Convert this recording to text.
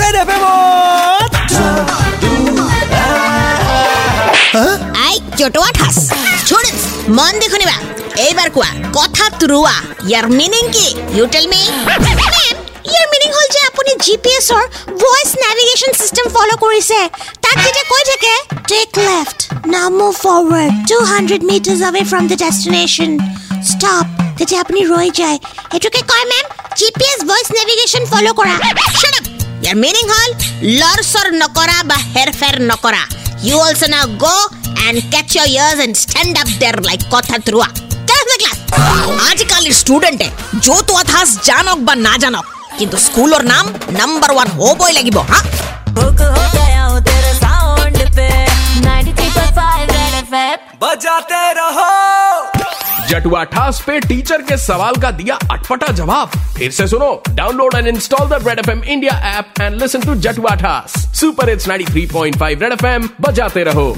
Red F আই জটোৱা ঠাচ মন দি শুনিবা এইবাৰ কোৱা কথা তোৰোৱা। ইয়াৰ মিনিং কি? You tell me year meaning হ'ল যে আপুনি জি পি এছৰ ভইচ নেভিগেশ্যন চিষ্টেম ফ'ল' কৰিছে। তাত যেতিয়া কৈ থাকে take left now move forward to hundred metres away from the destination stop তেতিয়া আপুনি ৰৈ যায়। সেইটোকে কয় ma'am G P S voice navigation follow' কৰা। ইয়াৰ মিনিং হ'ল লৰ্চৰ নকৰা বা হেৰ ফেৰ নকৰা ইউ অলছ না go and case year ears and stand up there like কথা ধ্ৰুৱা আজিকালি ষ্টুডেণ্টে য'ত অথাচ জানক বা নাজানক কিন্তু স্কুলৰ নাম নাম্বাৰ ওৱান হ'বই লাগিব হা বজাতে ৰহ जटुआ ठास पे टीचर के सवाल का दिया अटपटा जवाब। फिर से सुनो download and install the red F M India app and listen to जटुआ ठास। Super it's 93.5 red F M बजाते रहो।